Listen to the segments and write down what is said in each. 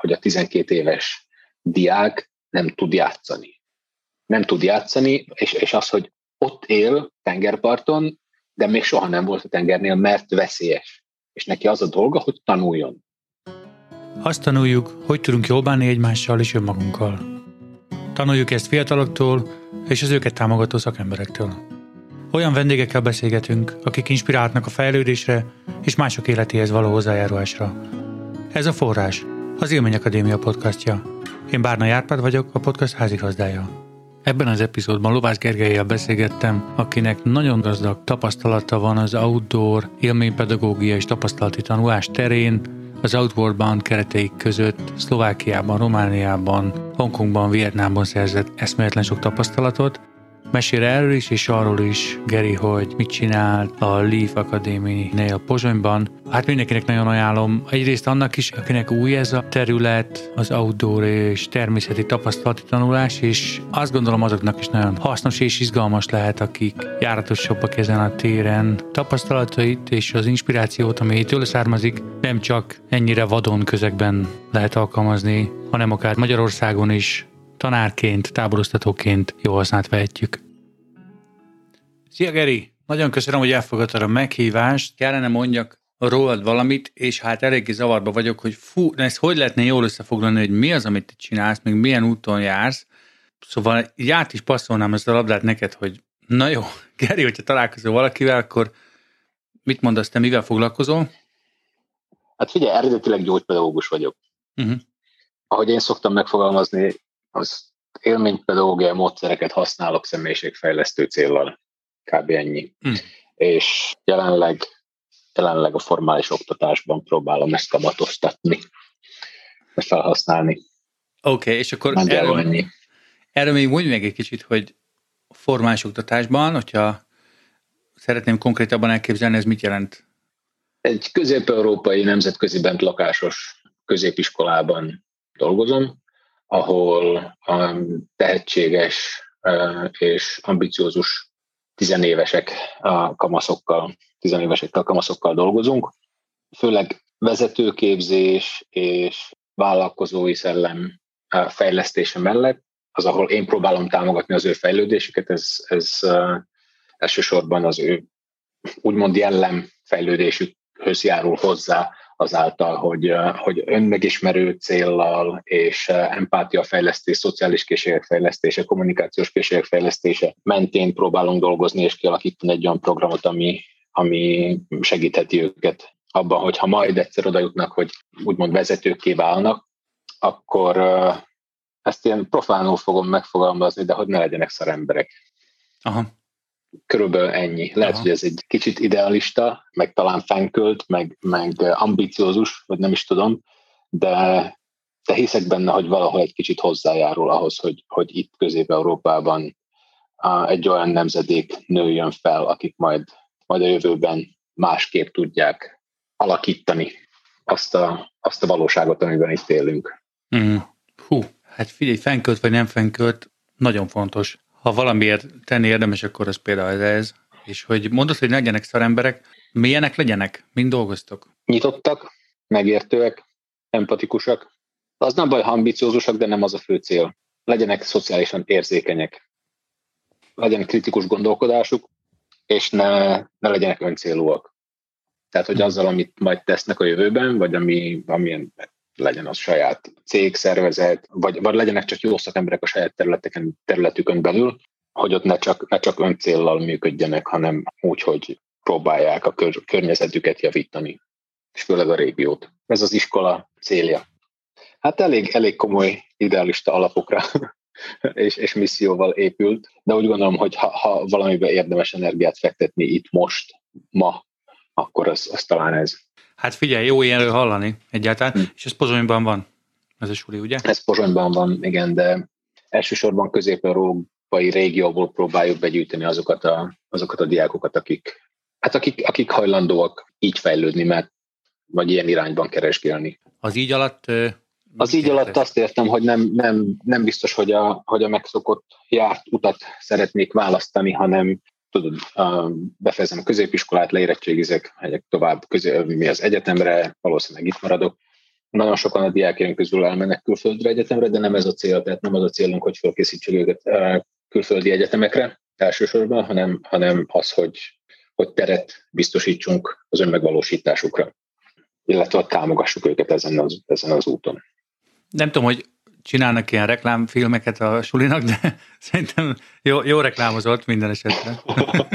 hogy a 12 éves diák nem tud játszani. Nem tud játszani, és, és az, hogy ott él tengerparton, de még soha nem volt a tengernél, mert veszélyes. És neki az a dolga, hogy tanuljon. Azt tanuljuk, hogy tudunk jól bánni egymással és önmagunkkal. Tanuljuk ezt fiataloktól és az őket támogató szakemberektől. Olyan vendégekkel beszélgetünk, akik inspirálhatnak a fejlődésre és mások életéhez való hozzájárulásra. Ez a Forrás, az Élmény Akadémia podcastja. Én Bárna Járpád vagyok, a podcast házigazdája. Ebben az epizódban Lovász Gergelyel beszélgettem, akinek nagyon gazdag tapasztalata van az outdoor, élménypedagógia és tapasztalati tanulás terén, az Outward Bound kereteik között Szlovákiában, Romániában, Hongkongban, Vietnámban szerzett eszméletlen sok tapasztalatot, Mesél erről is, és arról is, Geri, hogy mit csinált a Leaf Academy-nél Pozsonyban. Hát mindenkinek nagyon ajánlom. Egyrészt annak is, akinek új ez a terület, az outdoor és természeti tapasztalati tanulás, és azt gondolom azoknak is nagyon hasznos és izgalmas lehet, akik járatosabbak ezen a téren. Tapasztalatait és az inspirációt, ami tőle származik, nem csak ennyire vadon közegben lehet alkalmazni, hanem akár Magyarországon is tanárként, táboroztatóként jó hasznát vehetjük. Szia Geri! Nagyon köszönöm, hogy elfogadtad a meghívást. Kellene mondjak rólad valamit, és hát eléggé zavarba vagyok, hogy fú, de ezt hogy lehetne jól összefoglalni, hogy mi az, amit te csinálsz, még milyen úton jársz. Szóval így át is passzolnám ezt a labdát neked, hogy na jó, Geri, hogyha találkozol valakivel, akkor mit mondasz, te mivel foglalkozol? Hát figyelj, eredetileg gyógypedagógus vagyok. Uh-huh. Ahogy én szoktam megfogalmazni, az élménypedagógiai módszereket használok személyiségfejlesztő célral. Kb. ennyi. Hm. És jelenleg, jelenleg a formális oktatásban próbálom ezt kamatoztatni, ezt felhasználni. Oké, okay, és akkor erről, ennyi. erről még mondj meg egy kicsit, hogy formális oktatásban, hogyha szeretném konkrétabban elképzelni, ez mit jelent? Egy közép-európai nemzetközi bent lakásos középiskolában dolgozom, ahol a tehetséges és ambiciózus tizenévesek a kamaszokkal, tizenévesekkel kamaszokkal dolgozunk. Főleg vezetőképzés és vállalkozói szellem fejlesztése mellett, az, ahol én próbálom támogatni az ő fejlődésüket, ez, ez elsősorban az ő úgymond jellem fejlődésükhöz járul hozzá, azáltal, hogy, hogy önmegismerő céllal és empátia fejlesztés, szociális készségek fejlesztése, kommunikációs készségek fejlesztése mentén próbálunk dolgozni és kialakítani egy olyan programot, ami, ami segítheti őket abban, hogy ha majd egyszer oda hogy úgymond vezetőkké válnak, akkor ezt ilyen profánul fogom megfogalmazni, de hogy ne legyenek szaremberek. Aha. Körülbelül ennyi. Lehet, Aha. hogy ez egy kicsit idealista, meg talán fenkölt, meg, meg ambiciózus, vagy nem is tudom, de, de hiszek benne, hogy valahol egy kicsit hozzájárul ahhoz, hogy, hogy itt Közép-Európában egy olyan nemzedék nőjön fel, akik majd, majd a jövőben másképp tudják alakítani azt a, azt a valóságot, amiben itt élünk. Mm. Hú, hát figyelj, fenkölt vagy nem fenkölt, nagyon fontos ha valamiért tenni érdemes, akkor az például ez. És hogy mondod, hogy ne legyenek szaremberek, milyenek legyenek? Mind dolgoztok? Nyitottak, megértőek, empatikusak. Az nem baj, ha ambiciózusak, de nem az a fő cél. Legyenek szociálisan érzékenyek. Legyen kritikus gondolkodásuk, és ne, ne legyenek öncélúak. Tehát, hogy azzal, amit majd tesznek a jövőben, vagy ami, amilyen legyen az saját cég, szervezet, vagy, vagy legyenek csak jó szakemberek a saját területeken, területükön belül, hogy ott ne csak, ne csak öncéllal működjenek, hanem úgy, hogy próbálják a kör, környezetüket javítani, és főleg a régiót. Ez az iskola célja. Hát elég, elég komoly idealista alapokra és, és misszióval épült, de úgy gondolom, hogy ha, ha valamiben érdemes energiát fektetni itt most, ma, akkor az, az talán ez. Hát figyelj, jó ilyenről hallani egyáltalán, hm. és ez Pozsonyban van, ez a suli, ugye? Ez Pozsonyban van, igen, de elsősorban közép-európai régióból próbáljuk begyűjteni azokat a, azokat a diákokat, akik, hát akik, akik hajlandóak így fejlődni, mert vagy ilyen irányban keresgélni. Az így alatt az így alatt azt értem, hogy nem, nem, nem biztos, hogy a, hogy a megszokott járt utat szeretnék választani, hanem tudod, befejezem a középiskolát, leérettségizek, megyek tovább közé, mi az egyetemre, valószínűleg itt maradok, nagyon sokan a diákjaink közül elmennek külföldre egyetemre, de nem ez a cél, tehát nem az a célunk, hogy felkészítsük őket külföldi egyetemekre elsősorban, hanem, hanem az, hogy, hogy teret biztosítsunk az önmegvalósításukra, illetve támogassuk őket ezen az, ezen az úton. Nem tudom, hogy csinálnak ilyen reklámfilmeket a sulinak, de szerintem jó, jó reklámozott minden esetre.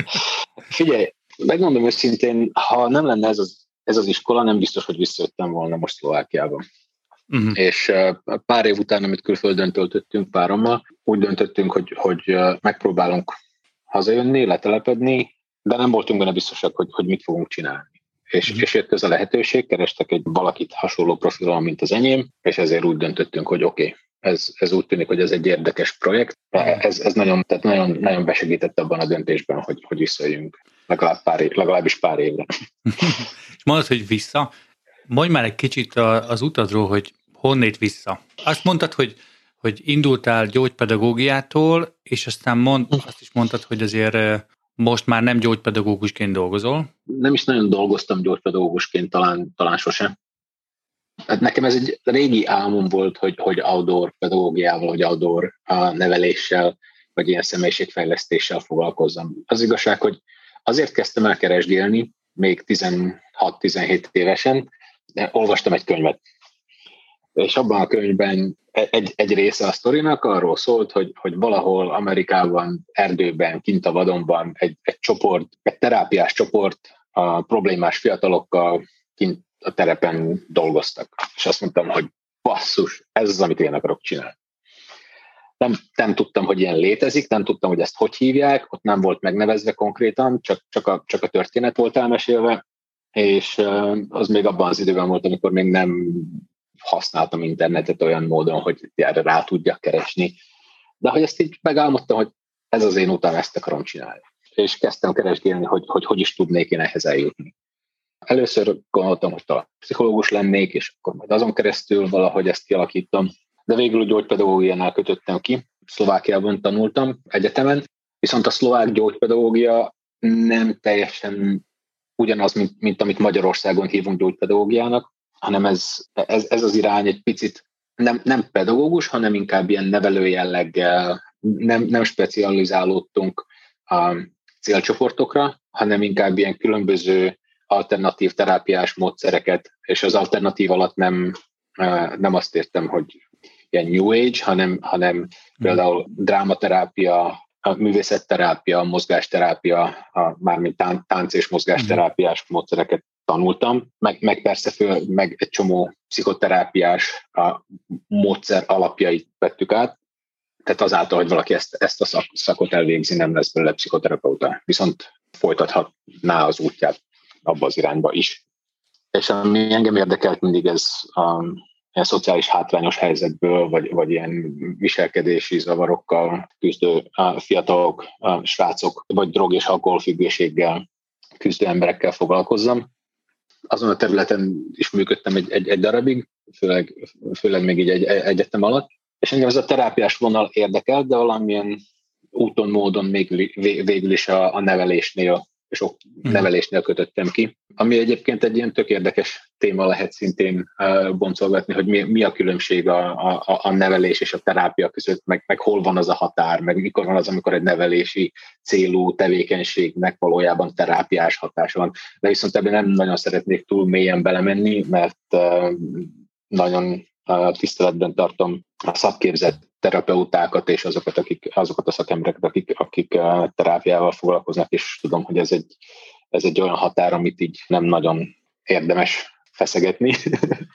Figyelj, megmondom őszintén, ha nem lenne ez az, ez az iskola, nem biztos, hogy visszajöttem volna most Szlovákiába. Uh-huh. És pár év után, amit külföldön töltöttünk párommal, úgy döntöttünk, hogy, hogy megpróbálunk hazajönni, letelepedni, de nem voltunk benne biztosak, hogy, hogy mit fogunk csinálni. És, uh-huh. és jött ez a lehetőség, kerestek egy valakit hasonló profilon, mint az enyém, és ezért úgy döntöttünk, hogy oké, okay, ez, ez úgy tűnik, hogy ez egy érdekes projekt. Ez, ez nagyon, tehát nagyon, nagyon besegített abban a döntésben, hogy, hogy visszajöjjünk legalább pár év, legalábbis pár évre. és mondod, hogy vissza. Mondj már egy kicsit az utadról, hogy honnét vissza. Azt mondtad, hogy, hogy indultál gyógypedagógiától, és aztán mond, azt is mondtad, hogy azért most már nem gyógypedagógusként dolgozol? Nem is nagyon dolgoztam gyógypedagógusként, talán, talán sosem. Hát nekem ez egy régi álmom volt, hogy, hogy outdoor pedagógiával, vagy outdoor neveléssel, vagy ilyen személyiségfejlesztéssel foglalkozzam. Az igazság, hogy azért kezdtem el keresgélni, még 16-17 évesen, olvastam egy könyvet. És abban a könyvben egy, egy része a sztorinak arról szólt, hogy, hogy valahol Amerikában, erdőben, kint a vadonban egy, egy csoport, egy terápiás csoport a problémás fiatalokkal kint a terepen dolgoztak. És azt mondtam, hogy basszus, ez az, amit én akarok csinálni. Nem, nem tudtam, hogy ilyen létezik, nem tudtam, hogy ezt hogy hívják, ott nem volt megnevezve konkrétan, csak, csak, a, csak a történet volt elmesélve, és az még abban az időben volt, amikor még nem használtam internetet olyan módon, hogy erre rá tudjak keresni. De hogy ezt így megálmodtam, hogy ez az én utam, ezt akarom csinálni. És kezdtem keresgélni, hogy, hogy hogy is tudnék én ehhez eljutni. Először gondoltam, hogy talán pszichológus lennék, és akkor majd azon keresztül valahogy ezt kialakítom. De végül gyógypedagógiánál kötöttem ki. Szlovákiában tanultam egyetemen, viszont a szlovák gyógypedagógia nem teljesen ugyanaz, mint, mint amit Magyarországon hívunk gyógypedagógiának, hanem ez, ez, ez az irány egy picit nem, nem pedagógus, hanem inkább ilyen nevelő jelleggel, nem, nem specializálódtunk a célcsoportokra, hanem inkább ilyen különböző alternatív terápiás módszereket, és az alternatív alatt nem, nem azt értem, hogy ilyen New Age, hanem, hanem hmm. például drámaterápia, a művészetterápia, mozgásterápia, a, mármint tán, tánc és mozgásterápiás hmm. módszereket tanultam, meg, meg persze föl, meg egy csomó pszichoterápiás a módszer alapjait vettük át, tehát azáltal, hogy valaki ezt, ezt a szak, szakot elvégzi, nem lesz belőle pszichoterapeuta, viszont folytathatná az útját abba az irányba is. És ami engem érdekelt mindig ez a ilyen szociális hátrányos helyzetből, vagy, vagy ilyen viselkedési zavarokkal küzdő fiatalok, srácok, vagy drog- és alkoholfüggőséggel küzdő emberekkel foglalkozzam azon a területen is működtem egy, egy, egy darabig, főleg, főleg még így egy, egy egyetem alatt, és engem ez a terápiás vonal érdekel, de valamilyen úton, módon még végül is a, a nevelésnél sok hmm. nevelésnél kötöttem ki, ami egyébként egy ilyen tök érdekes téma lehet szintén boncolgatni, hogy mi, mi a különbség a, a, a nevelés és a terápia között, meg, meg hol van az a határ, meg mikor van az, amikor egy nevelési célú tevékenységnek valójában terápiás hatása van. De viszont ebben nem nagyon szeretnék túl mélyen belemenni, mert nagyon tiszteletben tartom a szakképzett terapeutákat és azokat, akik, azokat a szakembereket, akik, akik terápiával foglalkoznak, és tudom, hogy ez egy, ez egy olyan határ, amit így nem nagyon érdemes feszegetni.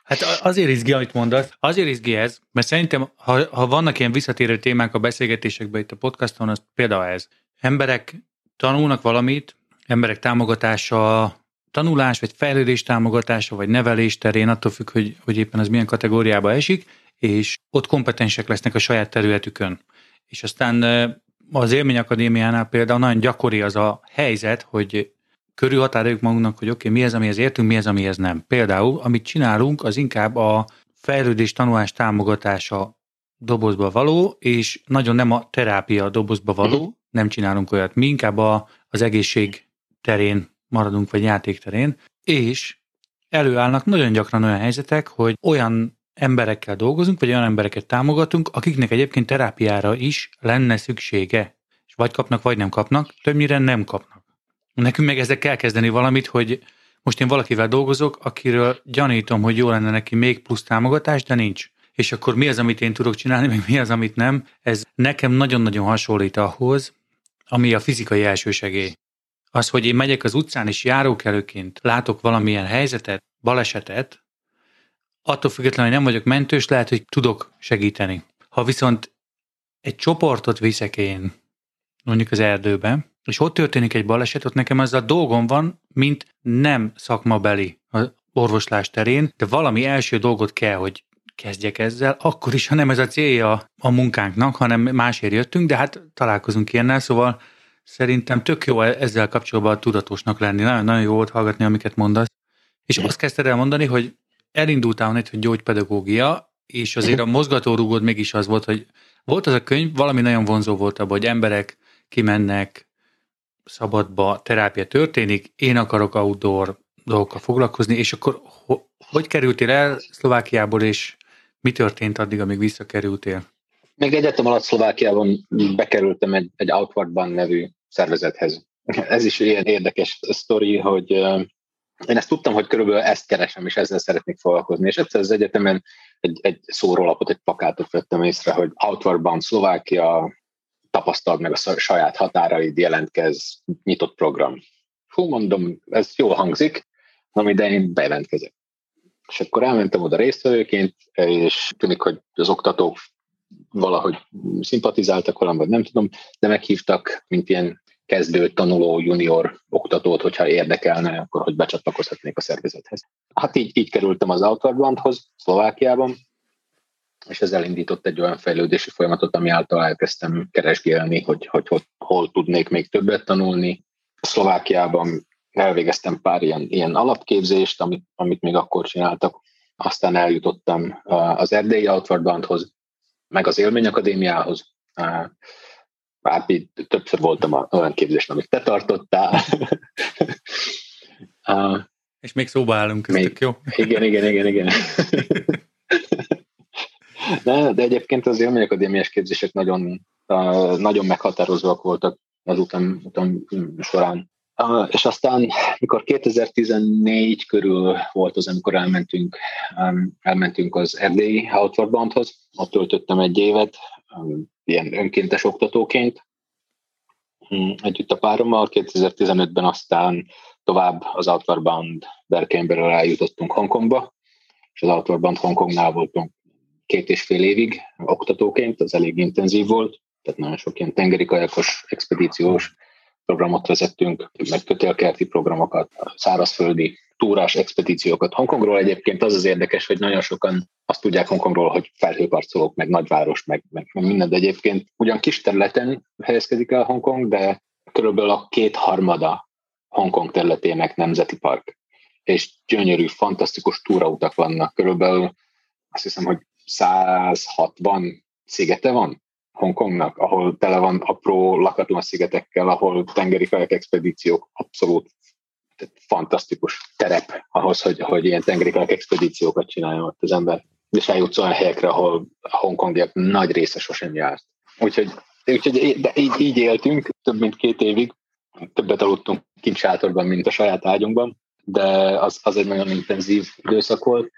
Hát azért izgi, amit mondasz, azért izgi ez, mert szerintem, ha, ha vannak ilyen visszatérő témák a beszélgetésekben itt a podcaston, az például ez. Emberek tanulnak valamit, emberek támogatása, tanulás, vagy fejlődés támogatása, vagy nevelés terén, attól függ, hogy, hogy éppen az milyen kategóriába esik, és ott kompetensek lesznek a saját területükön. És aztán az Élményakadémiánál például nagyon gyakori az a helyzet, hogy körülhatároljuk magunknak, hogy oké, okay, mi ez, amihez értünk, mi ez, amihez nem. Például, amit csinálunk, az inkább a fejlődés tanulás támogatása dobozba való, és nagyon nem a terápia dobozba való, mhm. nem csinálunk olyat. Mi inkább a, az egészség terén maradunk, vagy játék terén, és előállnak nagyon gyakran olyan helyzetek, hogy olyan emberekkel dolgozunk, vagy olyan embereket támogatunk, akiknek egyébként terápiára is lenne szüksége. És vagy kapnak, vagy nem kapnak, többnyire nem kapnak. Nekünk meg ezzel kell kezdeni valamit, hogy most én valakivel dolgozok, akiről gyanítom, hogy jó lenne neki még plusz támogatás, de nincs. És akkor mi az, amit én tudok csinálni, meg mi az, amit nem. Ez nekem nagyon-nagyon hasonlít ahhoz, ami a fizikai elsősegély. Az, hogy én megyek az utcán és járókelőként látok valamilyen helyzetet, balesetet, attól függetlenül, hogy nem vagyok mentős, lehet, hogy tudok segíteni. Ha viszont egy csoportot viszek én, mondjuk az erdőbe, és ott történik egy baleset, ott nekem az a dolgom van, mint nem szakmabeli a orvoslás terén, de valami első dolgot kell, hogy kezdjek ezzel, akkor is, ha nem ez a célja a munkánknak, hanem másért jöttünk, de hát találkozunk ilyennel, szóval szerintem tök jó ezzel kapcsolatban tudatosnak lenni. Nagyon, nagyon jó volt hallgatni, amiket mondasz. És azt kezdted el mondani, hogy elindultál itt, hogy gyógypedagógia, és azért a mozgatórugód mégis az volt, hogy volt az a könyv, valami nagyon vonzó volt abban, hogy emberek kimennek szabadba, terápia történik, én akarok outdoor dolgokkal foglalkozni, és akkor ho- hogy kerültél el Szlovákiából, és mi történt addig, amíg visszakerültél? Még egyetem alatt Szlovákiában bekerültem egy, egy Outward Band nevű szervezethez. Ez is ilyen érdekes sztori, hogy én ezt tudtam, hogy körülbelül ezt keresem, és ezzel szeretnék foglalkozni. És egyszer az egyetemen egy, egy szórólapot, egy plakátot vettem észre, hogy Outward Bound Szlovákia, tapasztald meg a saját határaid, jelentkez, nyitott program. Fú, mondom, ez jól hangzik, ami de én bejelentkezek. És akkor elmentem oda résztvevőként, és tűnik, hogy az oktatók valahogy szimpatizáltak velem, vagy nem tudom, de meghívtak, mint ilyen kezdő, tanuló, junior oktatót, hogyha érdekelne, akkor hogy becsatlakozhatnék a szervezethez. Hát így, így kerültem az Outwardlandhoz, Szlovákiában, és ez elindított egy olyan fejlődési folyamatot, ami által elkezdtem keresgélni, hogy, hogy, hogy hol tudnék még többet tanulni. Szlovákiában elvégeztem pár ilyen, ilyen alapképzést, amit, amit még akkor csináltak, aztán eljutottam az Erdélyi Outwardlandhoz, meg az Élményakadémiához, már többször voltam olyan képzésen, amit te tartottál. és még szóba állunk, ez még, jó. Igen, igen, igen, igen. de, de egyébként az élményakadémiás képzések nagyon, nagyon meghatározóak voltak az utam, utam során. És aztán, mikor 2014 körül volt az, amikor elmentünk, elmentünk az erdélyi Outward ott töltöttem egy évet, ilyen önkéntes oktatóként, mm, együtt a párommal. 2015-ben aztán tovább az Outward Bound berkein belül eljutottunk Hongkongba, és az Outward Bound Hongkongnál voltunk két és fél évig oktatóként, az elég intenzív volt, tehát nagyon sok ilyen tengeri kajakos, expedíciós programot vezettünk, meg kötélkerti programokat, szárazföldi túrás expedíciókat. Hongkongról egyébként az az érdekes, hogy nagyon sokan azt tudják Hongkongról, hogy felhőkarcolók, meg nagyváros, meg, meg, minden, de egyébként ugyan kis területen helyezkedik el Hongkong, de körülbelül a kétharmada Hongkong területének nemzeti park. És gyönyörű, fantasztikus túrautak vannak. Körülbelül azt hiszem, hogy 160 szigete van Hongkongnak, ahol tele van apró lakatlan szigetekkel, ahol tengeri kajak expedíciók abszolút fantasztikus terep ahhoz, hogy, hogy ilyen tengeri expedíciókat csináljon ott az ember. És eljutsz olyan helyekre, ahol a hongkongiak nagy része sosem járt. Úgyhogy, úgyhogy de így, így éltünk több mint két évig. Többet aludtunk kint sátorban, mint a saját ágyunkban, de az, az egy nagyon intenzív időszak volt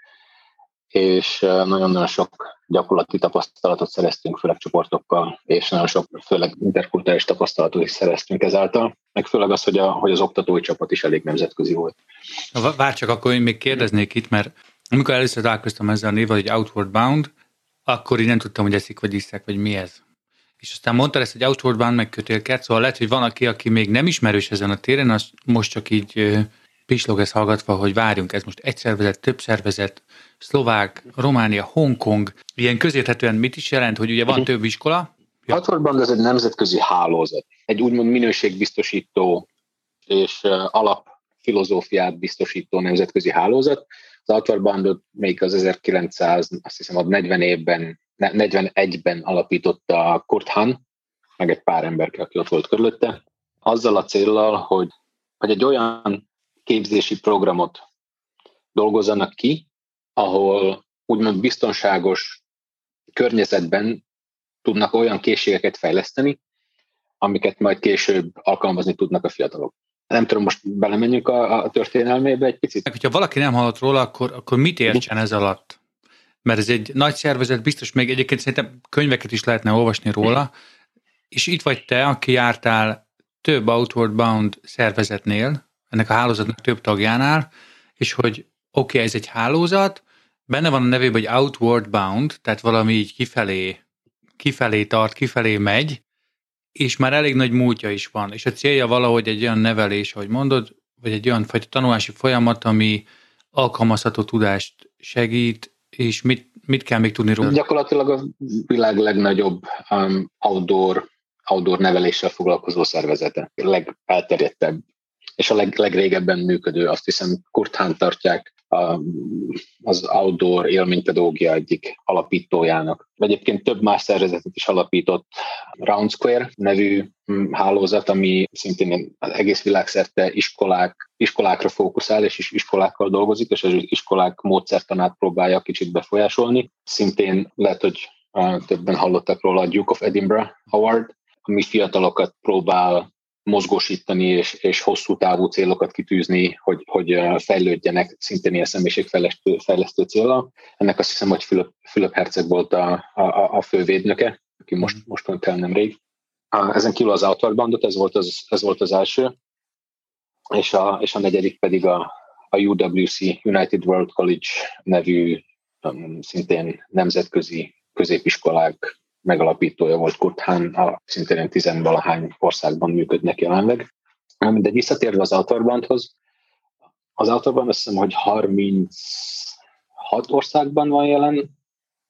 és nagyon-nagyon sok gyakorlati tapasztalatot szereztünk, főleg csoportokkal, és nagyon sok, főleg interkulturális tapasztalatot is szereztünk ezáltal, meg főleg az, hogy, a, hogy az oktatói csapat is elég nemzetközi volt. Várj csak, akkor én még kérdeznék itt, mert amikor először találkoztam ezzel a névvel, hogy Outward Bound, akkor én nem tudtam, hogy eszik, vagy iszek, vagy mi ez. És aztán mondta ezt, hogy Outward Bound meg kötélkert, szóval lehet, hogy van, aki, aki még nem ismerős ezen a téren, az most csak így pislog ezt hallgatva, hogy várjunk, ez most egy szervezet, több szervezet, szlovák, Románia, Hongkong, ilyen közérthetően mit is jelent, hogy ugye van uh-huh. több iskola? Ja. Hartfordban ez egy nemzetközi hálózat, egy úgymond minőségbiztosító és alap filozófiát biztosító nemzetközi hálózat. Az Outward még az 1900, azt hiszem, a 40 évben, 41-ben alapította Kurt Hahn, meg egy pár ember, aki ott volt körülötte, azzal a céllal, hogy, hogy egy olyan képzési programot dolgozzanak ki, ahol úgymond biztonságos környezetben tudnak olyan készségeket fejleszteni, amiket majd később alkalmazni tudnak a fiatalok. Nem tudom, most belemenjünk a, a történelmébe egy picit. Hogyha valaki nem hallott róla, akkor, akkor mit értsen ez alatt? Mert ez egy nagy szervezet, biztos még egyébként szerintem könyveket is lehetne olvasni róla, és itt vagy te, aki jártál több Outward Bound szervezetnél, ennek a hálózatnak több tagjánál, és hogy oké, okay, ez egy hálózat, benne van a nevében, hogy Outward Bound, tehát valami így kifelé, kifelé tart, kifelé megy, és már elég nagy múltja is van, és a célja valahogy egy olyan nevelés, ahogy mondod, vagy egy olyan fajta tanulási folyamat, ami alkalmazható tudást segít, és mit, mit kell még tudni róla? Gyakorlatilag a világ legnagyobb um, outdoor, outdoor neveléssel foglalkozó szervezete, legelterjedtebb, és a leg, legrégebben működő, azt hiszem Kurt tartják a, az outdoor élménypedagógia egyik alapítójának. Egyébként több más szervezetet is alapított Round Square nevű mm, hálózat, ami szintén az egész világszerte iskolák, iskolákra fókuszál, és is iskolákkal dolgozik, és az iskolák módszertanát próbálja kicsit befolyásolni. Szintén lehet, hogy többen hallottak róla a Duke of Edinburgh Award, ami fiatalokat próbál mozgósítani és, és hosszú távú célokat kitűzni, hogy, hogy fejlődjenek szintén ilyen személyiségfejlesztő fejlesztő célra. Ennek azt hiszem, hogy Fülöp, Fülöp Herceg volt a, a, a fővédnöke, aki most, mhm. most pont el nemrég. Ezen kívül az Outward Bandot, ez volt az, ez volt az első, és a, és a negyedik pedig a, a UWC, United World College nevű um, szintén nemzetközi középiskolák megalapítója volt Kurt Hahn, a szintén tizenvalahány országban működnek jelenleg. De visszatérve az Autorbandhoz, az Autorband azt hiszem, hogy 36 országban van jelen,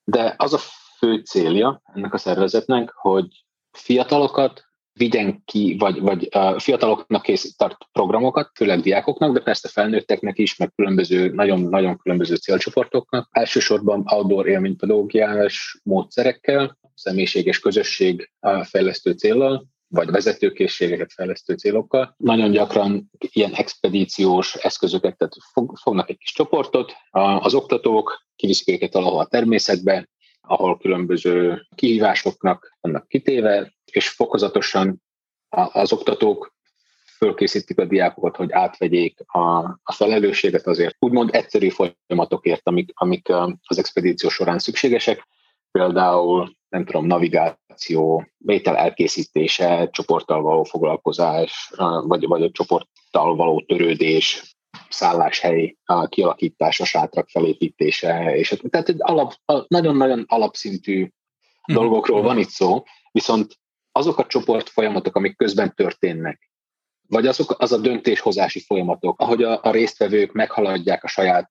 de az a fő célja ennek a szervezetnek, hogy fiatalokat vigyen ki, vagy, vagy fiataloknak készít tart programokat, főleg diákoknak, de persze felnőtteknek is, meg különböző, nagyon-nagyon különböző célcsoportoknak. Elsősorban outdoor élménypedagógiás módszerekkel, személyiség és közösség fejlesztő célral, vagy vezetőkészségeket fejlesztő célokkal. Nagyon gyakran ilyen expedíciós eszközöket, tehát fognak egy kis csoportot, az oktatók kiviszik őket valahol a természetbe, ahol különböző kihívásoknak vannak kitéve, és fokozatosan az oktatók fölkészítik a diákokat, hogy átvegyék a, a felelősséget azért úgymond egyszerű folyamatokért, amik, amik az expedíció során szükségesek. Például nem tudom, navigáció, vétel elkészítése, csoporttal való foglalkozás, vagy, vagy a csoporttal való törődés, szálláshely kialakítása, sátrak felépítése, és tehát alap, nagyon-nagyon alapszintű mm. dolgokról van itt szó, viszont azok a csoport folyamatok, amik közben történnek, vagy azok az a döntéshozási folyamatok, ahogy a, a résztvevők meghaladják a saját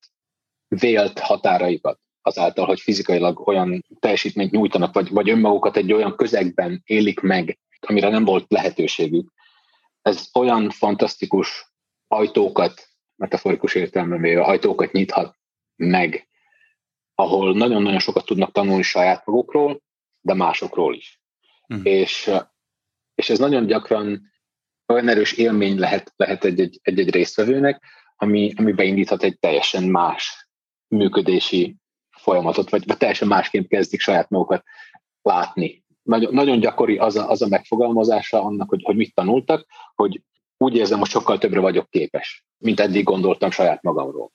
vélt határaikat, azáltal, hogy fizikailag olyan teljesítményt nyújtanak, vagy, vagy önmagukat egy olyan közegben élik meg, amire nem volt lehetőségük. Ez olyan fantasztikus ajtókat, metaforikus értelemben véve, ajtókat nyithat meg, ahol nagyon-nagyon sokat tudnak tanulni saját magukról, de másokról is. Mm. És, és ez nagyon gyakran olyan erős élmény lehet, lehet egy-egy, egy-egy résztvevőnek, ami, ami beindíthat egy teljesen más működési folyamatot, vagy, vagy teljesen másként kezdik saját magukat látni. Nagyon, nagyon gyakori az a, az a megfogalmazása annak, hogy, hogy mit tanultak, hogy úgy érzem, hogy sokkal többre vagyok képes, mint eddig gondoltam saját magamról.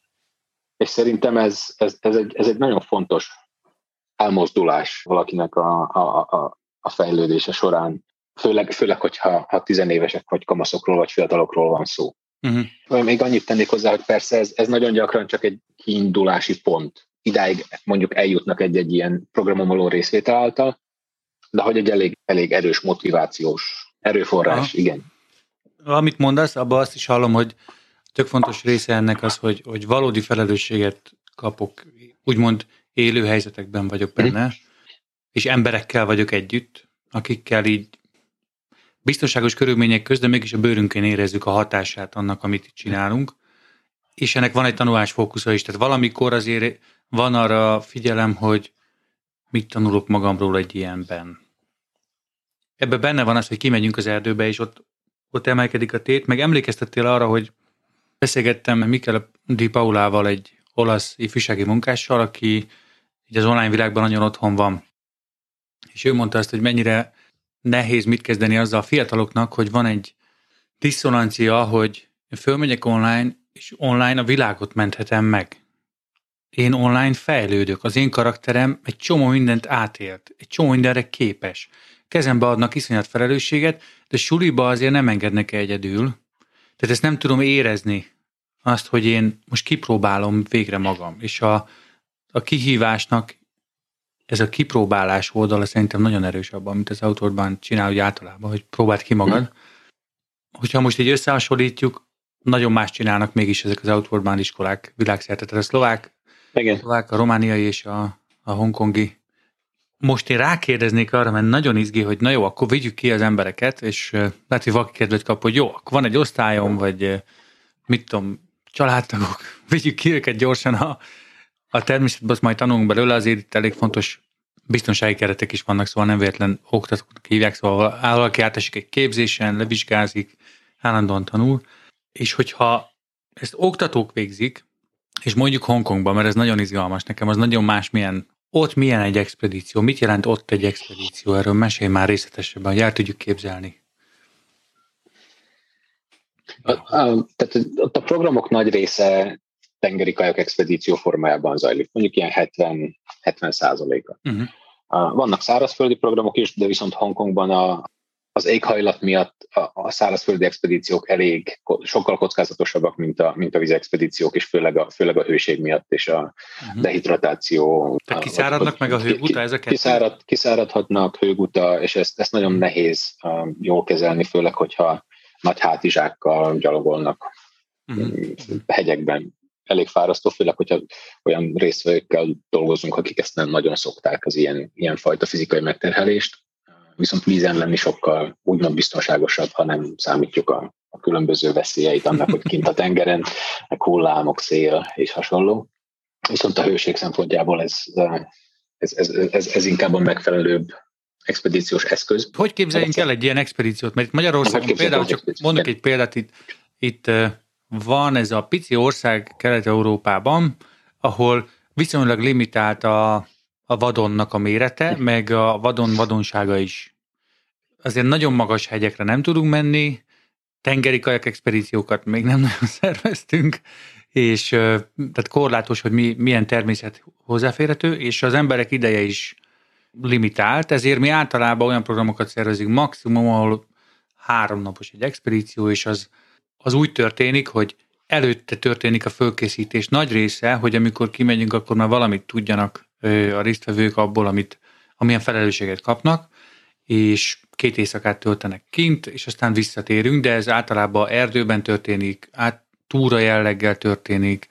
És szerintem ez, ez, ez, egy, ez egy nagyon fontos elmozdulás valakinek a, a, a, a fejlődése során, főleg, főleg hogyha ha tizenévesek vagy kamaszokról vagy fiatalokról van szó. Uh-huh. Még annyit tennék hozzá, hogy persze ez, ez nagyon gyakran csak egy kiindulási pont idáig mondjuk eljutnak egy-egy ilyen programon való részvétel által, de hogy egy elég, elég erős motivációs erőforrás, Aha. igen. Amit mondasz, abban azt is hallom, hogy tök fontos része ennek az, hogy, hogy valódi felelősséget kapok, úgymond élő helyzetekben vagyok benne, mm. és emberekkel vagyok együtt, akikkel így biztonságos körülmények közben mégis a bőrünkön érezzük a hatását annak, amit itt csinálunk, és ennek van egy tanulás fókusza is, tehát valamikor azért van arra figyelem, hogy mit tanulok magamról egy ilyenben. Ebben benne van az, hogy kimegyünk az erdőbe, és ott, ott emelkedik a tét, meg emlékeztettél arra, hogy beszélgettem Mikel Di Paulával egy olasz ifjúsági munkással, aki így az online világban nagyon otthon van. És ő mondta azt, hogy mennyire nehéz mit kezdeni azzal a fiataloknak, hogy van egy diszonancia, hogy fölmegyek online, és online a világot menthetem meg. Én online fejlődök, az én karakterem egy csomó mindent átélt, egy csomó mindenre képes. Kezembe adnak iszonyat felelősséget, de suliba azért nem engednek egyedül. Tehát ezt nem tudom érezni, azt, hogy én most kipróbálom végre magam. És a, a kihívásnak ez a kipróbálás oldala szerintem nagyon erős abban, mint az autóban csinál, hogy általában, hogy próbáld ki magad. Mm. Hogyha most így összehasonlítjuk, nagyon más csinálnak mégis ezek az outwardban iskolák világszerte. Tehát a szlovák, Igen. a, szlovák, a romániai és a, a hongkongi. Most én rákérdeznék arra, mert nagyon izgi, hogy na jó, akkor vigyük ki az embereket, és lehet, hogy valaki kedvet kap, hogy jó, akkor van egy osztályom, vagy mit tudom, családtagok, vigyük ki őket gyorsan a, a természetben, azt majd tanulunk belőle, azért itt elég fontos biztonsági keretek is vannak, szóval nem véletlen oktatók hívják, szóval valaki átesik egy képzésen, levizsgázik, állandóan tanul, és hogyha ezt oktatók végzik, és mondjuk Hongkongban, mert ez nagyon izgalmas nekem, az nagyon más, milyen ott milyen egy expedíció, mit jelent ott egy expedíció, erről mesélj már részletesebben, hogy el tudjuk képzelni. A, a, tehát ott a programok nagy része tengeri kajak expedíció formájában zajlik, mondjuk ilyen 70, 70 százaléka. Uh-huh. Vannak szárazföldi programok is, de viszont Hongkongban a, az éghajlat miatt a, szárazföldi expedíciók elég sokkal kockázatosabbak, mint a, mint a vízi expedíciók, és főleg a, főleg a hőség miatt és a uh-huh. dehidratáció. Tehát kiszáradnak meg a hőguta ezeket? Kiszárad, kiszáradhatnak hőguta, és ezt, ezt nagyon nehéz um, jól kezelni, főleg, hogyha nagy hátizsákkal gyalogolnak uh-huh. hegyekben elég fárasztó, főleg, hogyha olyan részvevőkkel dolgozunk, akik ezt nem nagyon szokták, az ilyen, ilyen fajta fizikai megterhelést. Viszont vízen lenni sokkal úgymond biztonságosabb, ha nem számítjuk a, a különböző veszélyeit annak, hogy kint a tengeren, meg hullámok, szél és hasonló. Viszont a hőség szempontjából ez, ez, ez, ez, ez inkább a megfelelőbb expedíciós eszköz. Hogy képzeljünk el egy ilyen expedíciót? Mert itt Magyarországon például, csak mondok egy példát, itt, itt van ez a pici ország Kelet-Európában, ahol viszonylag limitált a, a vadonnak a mérete, meg a vadon vadonsága is. Azért nagyon magas hegyekre nem tudunk menni, tengeri kajak expedíciókat még nem nagyon szerveztünk, és tehát korlátos, hogy mi, milyen természet hozzáférhető, és az emberek ideje is limitált, ezért mi általában olyan programokat szervezünk maximum, ahol három napos egy expedíció, és az az úgy történik, hogy előtte történik a fölkészítés nagy része, hogy amikor kimegyünk, akkor már valamit tudjanak a résztvevők abból, amit, amilyen felelősséget kapnak, és két éjszakát töltenek kint, és aztán visszatérünk, de ez általában erdőben történik, át túra jelleggel történik,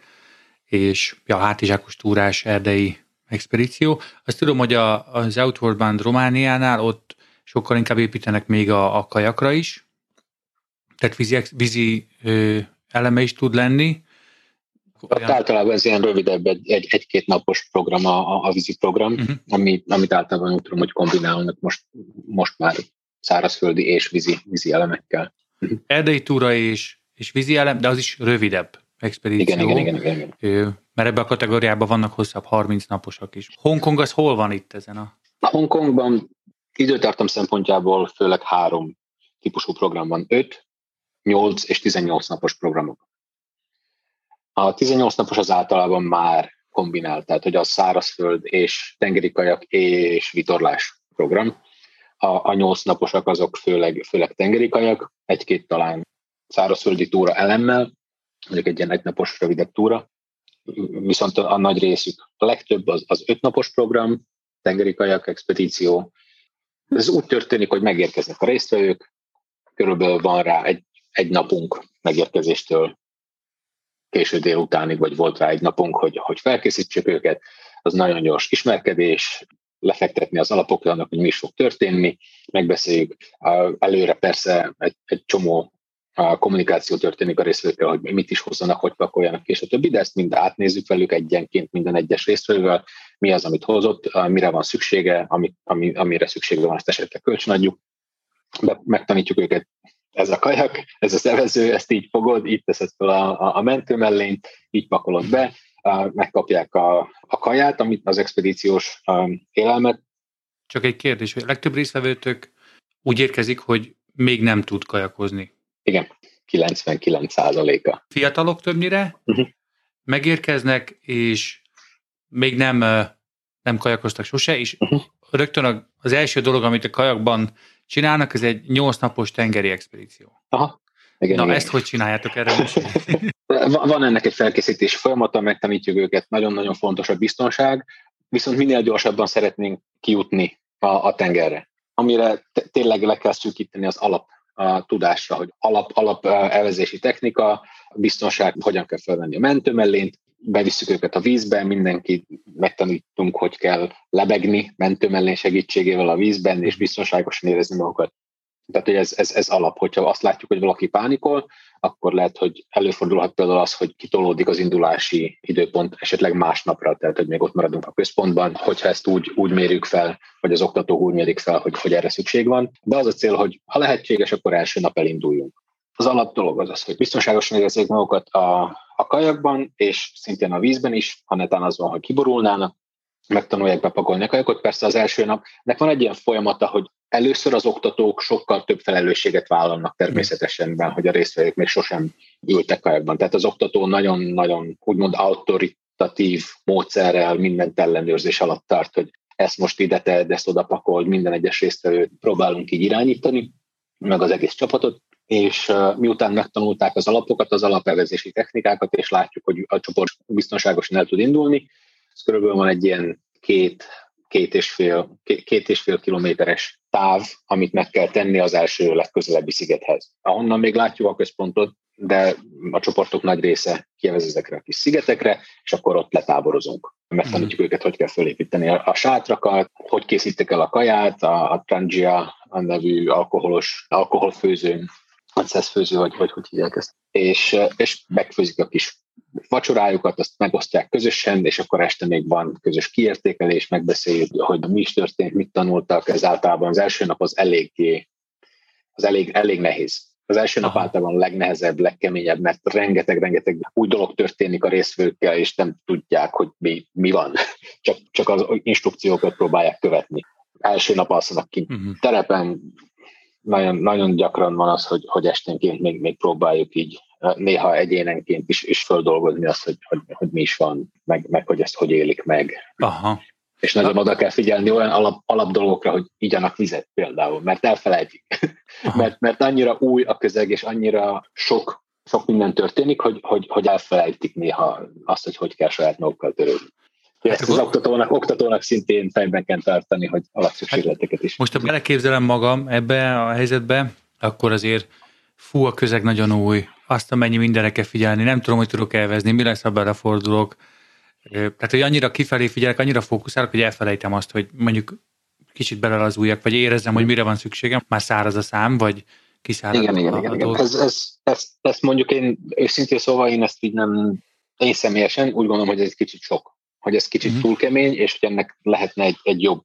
és ja, hátizsákos túrás erdei expedíció. Azt tudom, hogy a, az Outward Band Romániánál ott sokkal inkább építenek még a, a kajakra is, tehát vízi, vízi ö, eleme is tud lenni. Olyan... Általában ez ilyen rövidebb, egy, egy, egy-két napos program a, a vízi program, uh-huh. ami, amit általában úgy tudom, hogy kombinálnak most, most már szárazföldi és vízi, vízi elemekkel. Uh-huh. Erdei túra és, és vízi elem, de az is rövidebb expedíció. Igen, igen, igen. igen, igen. Mert ebbe a kategóriában vannak hosszabb 30 naposak is. Hongkong az hol van itt ezen a... Hongkongban időtartam szempontjából főleg három típusú program van. Öt 8 és 18 napos programok. A 18 napos az általában már kombinált, tehát hogy a szárazföld és tengeri kajak és vitorlás program. A, a 8 naposak azok főleg, főleg tengeri kajak, egy-két talán szárazföldi túra elemmel, mondjuk egy ilyen egynapos rövidebb túra, viszont a, nagy részük, a legtöbb az, az ötnapos program, tengeri kajak expedíció. Ez úgy történik, hogy megérkeznek a résztvevők, körülbelül van rá egy egy napunk megérkezéstől késő délutánig, vagy volt rá egy napunk, hogy, hogy felkészítsük őket, az nagyon gyors ismerkedés, lefektetni az alapokra annak, hogy mi is fog történni, megbeszéljük. Előre persze egy, egy csomó a kommunikáció történik a résztvevőkkel, hogy mit is hozzanak, hogy pakoljanak, és a többi, de ezt mind átnézzük velük egyenként minden egyes résztvevővel, mi az, amit hozott, mire van szüksége, ami, ami, amire szüksége van, ezt esetleg kölcsönadjuk, megtanítjuk őket ez a kajak, ez a szervező, ezt így fogod, így teszed fel a, a, a mentő mellényt, így pakolod be, megkapják a, a kaját, amit az expedíciós élelmet. Csak egy kérdés, hogy a legtöbb részvevőtök úgy érkezik, hogy még nem tud kajakozni. Igen, 99 százaléka. Fiatalok többnyire uh-huh. megérkeznek, és még nem, nem kajakoztak sose, és uh-huh. rögtön az első dolog, amit a kajakban csinálnak, ez egy 8 napos tengeri expedíció. Aha. Igen, Na, igen. ezt hogy csináljátok erre? Van ennek egy felkészítési folyamata, megtanítjuk őket, nagyon-nagyon fontos a biztonság, viszont minél gyorsabban szeretnénk kijutni a, a tengerre. Amire tényleg le kell szűkíteni az alap a tudásra, hogy alap, alap elvezési technika, biztonság, hogyan kell felvenni a mentőmellényt, bevisszük őket a vízbe, mindenki megtanítunk, hogy kell lebegni mentőmellény segítségével a vízben, és biztonságosan érezni magukat. Tehát, hogy ez, ez, ez alap, hogyha azt látjuk, hogy valaki pánikol, akkor lehet, hogy előfordulhat például az, hogy kitolódik az indulási időpont esetleg másnapra, tehát hogy még ott maradunk a központban, hogyha ezt úgy, úgy mérjük fel, vagy az oktató úgy mérik fel, hogy, hogy erre szükség van. De az a cél, hogy ha lehetséges, akkor első nap elinduljunk. Az alap dolog az az, hogy biztonságosan érezzék magukat a, a kajakban, és szintén a vízben is, ha netán az van, hogy kiborulnának, megtanulják bepakolni a kajakot. Persze az első napnak van egy ilyen folyamata, hogy először az oktatók sokkal több felelősséget vállalnak természetesen, ben, hogy a résztvevők még sosem ültek kajakban. Tehát az oktató nagyon-nagyon úgymond autoritatív módszerrel mindent ellenőrzés alatt tart, hogy ezt most ide tedd, ezt oda pakold, minden egyes résztvevőt próbálunk így irányítani, meg az egész csapatot, és miután megtanulták az alapokat, az alapevezési technikákat, és látjuk, hogy a csoport biztonságosan el tud indulni, ez körülbelül van egy ilyen két, két és fél, két, és fél kilométeres táv, amit meg kell tenni az első legközelebbi szigethez. Ahonnan még látjuk a központot, de a csoportok nagy része kivez ezekre a kis szigetekre, és akkor ott letáborozunk. Megtanítjuk mm. őket, hogy kell felépíteni a, a sátrakat, hogy készítik el a kaját, a, a Trangia a nevű alkoholos, alkoholfőzőn, vagy, vagy hogy hívják ezt. És, és megfőzik a kis vacsorájukat, azt megosztják közösen, és akkor este még van közös kiértékelés, megbeszéljük, hogy mi is történt, mit tanultak, ez általában az első nap az eléggé, az elég, elég nehéz. Az első nap általában a legnehezebb, legkeményebb, mert rengeteg-rengeteg új dolog történik a részvőkkel, és nem tudják, hogy mi, mi van. Csak, csak az instrukciókat próbálják követni. Első nap alszanak ki uh-huh. terepen, nagyon, nagyon gyakran van az, hogy, hogy esténként még, még próbáljuk így néha egyénenként is, is földolgozni azt, hogy, hogy, hogy mi is van, meg, meg hogy ezt hogy élik meg. Aha. És nagyon Na. oda kell figyelni olyan alap, alap dolgokra, hogy igyanak vizet például, mert elfelejtik. mert, mert annyira új a közeg, és annyira sok, sok minden történik, hogy, hogy, hogy elfelejtik néha azt, hogy hogy kell saját magukkal törődni. Hát ezt az oktatónak, oktatónak szintén fejben kell tartani, hogy alapszükségleteket is. Most ha beleképzelem magam ebbe a helyzetbe, akkor azért fú, a közeg nagyon új, azt amennyi mindenre kell figyelni, nem tudom, hogy tudok elvezni, mi lesz, ha belefordulok. Tehát, hogy annyira kifelé figyelek, annyira fókuszálok, hogy elfelejtem azt, hogy mondjuk kicsit bele az újak, vagy érezzem, hogy mire van szükségem, már száraz a szám, vagy kiszárad igen, a, igen, igen, igen. Ez, ez, ez, ezt mondjuk én őszintén szóval én ezt így nem, én személyesen úgy gondolom, hogy ez egy kicsit sok, hogy ez kicsit uh-huh. túl kemény, és hogy ennek lehetne egy, egy jobb,